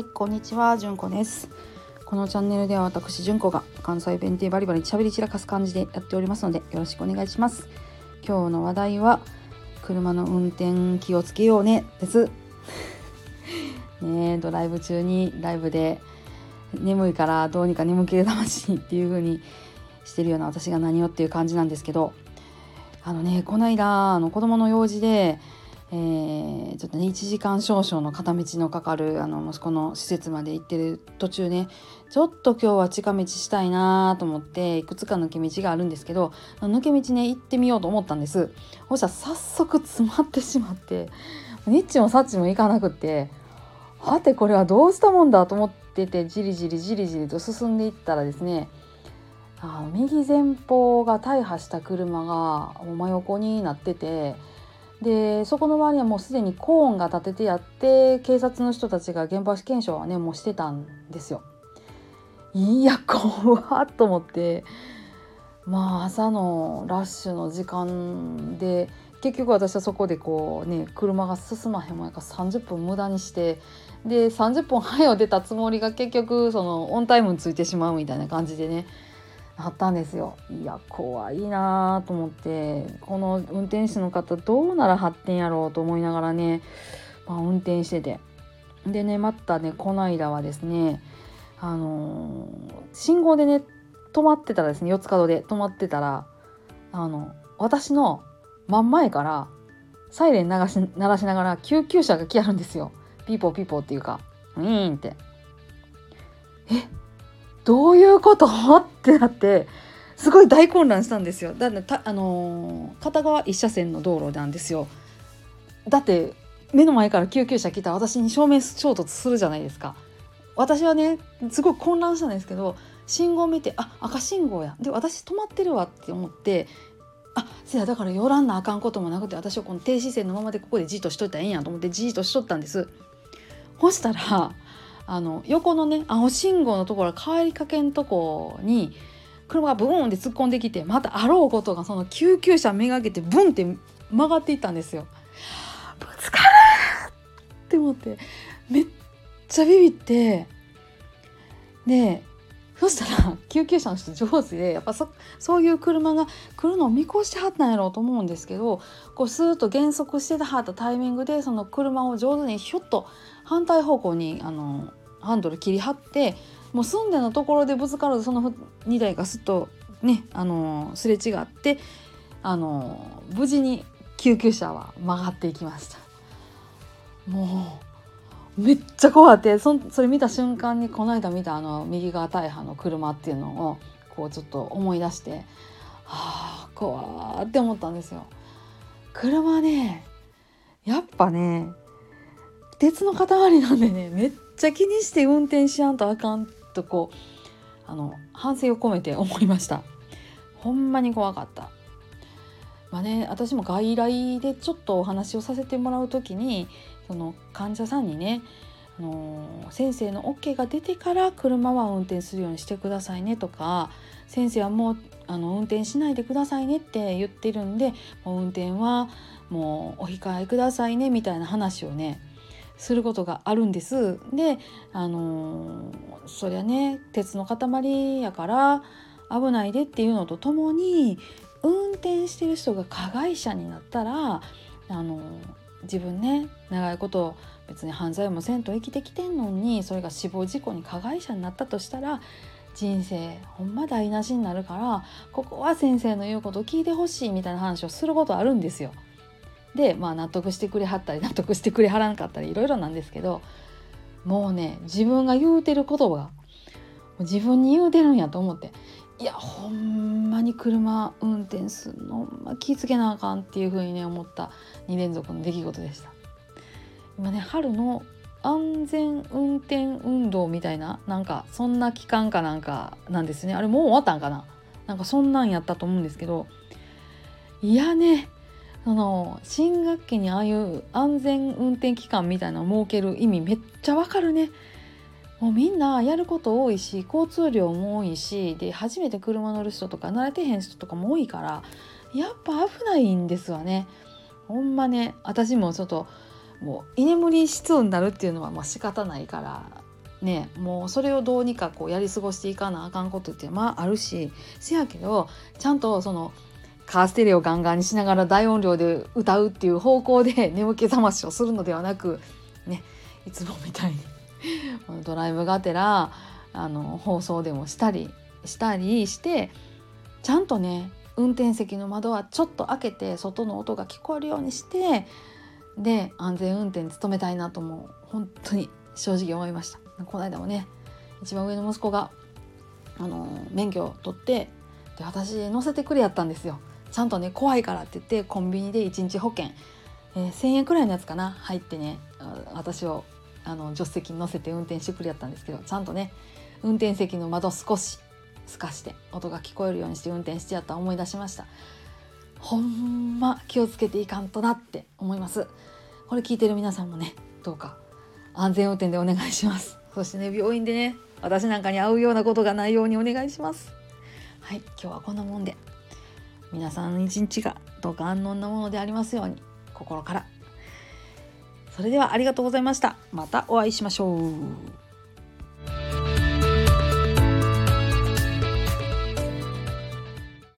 はいこんにちはじゅんこです。このチャンネルでは私じゅんこが関西弁でバリバリ喋り散らかす感じでやっておりますのでよろしくお願いします。今日の話題は車の運転気をつけようねです。ねドライブ中にライブで眠いからどうにか眠気で魂っていう風にしてるような私が何をっていう感じなんですけど。あのねこの間あの子供の用事でえー、ちょっとね1時間少々の片道のかかるあの息子の施設まで行ってる途中ねちょっと今日は近道したいなと思っていくつか抜け道があるんですけど抜け道ね行ってみようと思ったんです。そしたら早速詰まってしまってニッチもサッチも行かなくってはてこれはどうしたもんだと思っててじりじりじりじりと進んでいったらですねあ右前方が大破した車が真横になっててでそこの周りはもうすでにコーンが立ててやって警察の人たちが現場検証はねもうしてたんですよ。いや怖っと思ってまあ朝のラッシュの時間で結局私はそこでこうね車が進まへんもんやから30分無駄にしてで30分早う出たつもりが結局そのオンタイムについてしまうみたいな感じでねあったんですよ。いや怖いなと思って。この運転手の方どうなら発展やろうと思いながらね、まあ、運転してて。でねまたねこの間はですねあのー、信号でね止まってたらですね四つ角で。止まってたらあの私の真ん前からサイレン流し鳴らしながら救急車が来やるんですよ。ピーポーピーポーっていうか。ウィーンって。え？どういうこと？ってなってすごい大混乱したんですよ。だってあのー、片側一車線の道路なんですよ。だって目の前から救急車来た私に正面衝突するじゃないですか。私はねすごい混乱したんですけど信号見てあ赤信号や。で私止まってるわって思ってあせやだから寄らんなあかんこともなくて私はこの停止線のままでここでじっとしといたらええんやと思ってじっとしとったんです。そしたらあの横のね青信号のところ帰りかけんとこに車がブーンって突っ込んできてまたあろうことがその救急車めがけてブンって曲がっていったんですよ。ぶつかるって思ってめっちゃビビってでそしたら救急車の人上手でやっぱそそういう車が来るのを見越してはったんやろうと思うんですけどこうスーッと減速してたはったタイミングでその車を上手にひょっと反対方向にあのハンドル切り張ってもう住んでのところでぶつからずその2台がすっとねあのすれ違ってあの無事に救急車は曲がっていきましたもうめっちゃ怖ってそそれ見た瞬間にこの間見たあの右側大破の車っていうのをこうちょっと思い出してはあ怖って思ったんですよ。車ねやっぱね鉄の塊なんでねめっちゃ気にして運転しやんとあかんとこうあの反省を込めて思いました。ほんまに怖かった。まあね私も外来でちょっとお話をさせてもらう時にその患者さんにねあの先生の OK が出てから車は運転するようにしてくださいねとか先生はもうあの運転しないでくださいねって言ってるんでもう運転はもうお控えくださいねみたいな話をねすることがあるんです。であのそりゃね鉄の塊やから危ないでっていうのとともに運転してる人が加害者になったらあの自分ね長いこと別に犯罪もせんと生きてきてんのにそれが死亡事故に加害者になったとしたら人生ほんま台無しになるからここは先生の言うことを聞いてほしいみたいな話をすることあるんですよ。で、まあ、納得してくれはったり納得してくれはらんかったりいろいろなんですけどもうね自分が言うてる言葉が自分に言うてるんやと思っていやほんまに車運転するの、まあ、気ぃつけなあかんっていうふうにね思った2連続の出来事でした。今ね春の安全運転運動みたいななんかそんな期間かなんかなんですねあれもう終わったんかななんかそんなんやったと思うんですけどいやねその新学期にああいう安全運転期間みたいな設ける意味めっちゃわかるね。もうみんなやること多いし交通量も多いしで初めて車乗る人とか慣れてへん人とかも多いからやっぱ危ないんですわね。ほんまね私もちょっともう居眠りしそうになるっていうのはまあ仕方ないからねもうそれをどうにかこうやり過ごしていかなあかんことってまああるしせやけどちゃんとそのカーステレオガンガンにしながら大音量で歌うっていう方向で眠気覚ましをするのではなくねいつもみたいにドライブがてらあの放送でもしたりしたりしてちゃんとね運転席の窓はちょっと開けて外の音が聞こえるようにしてで安全運転に努めたいなとも本当に正直思いました。この間もね一番上の息子があの免許を取ってで私乗せてくれやったんですよ。ちゃんとね怖いからって言ってコンビニで1日保険、えー、1,000円くらいのやつかな。入ってね私をあの助手席に乗せて運転してくれやったんですけどちゃんとね運転席の窓少し透かして音が聞こえるようにして運転してやった思い出しました。ほんま気をつけていかんとなって思います。これ聞いてる皆さんもねどうか安全運転でお願いします。そしてね病院でね私なんかに会うようなことがないようにお願いします。はい今日はこんなもんで。皆さんの一日がどうか安穏なものでありますように心から。それではありがとうございました。またお会いしましょう。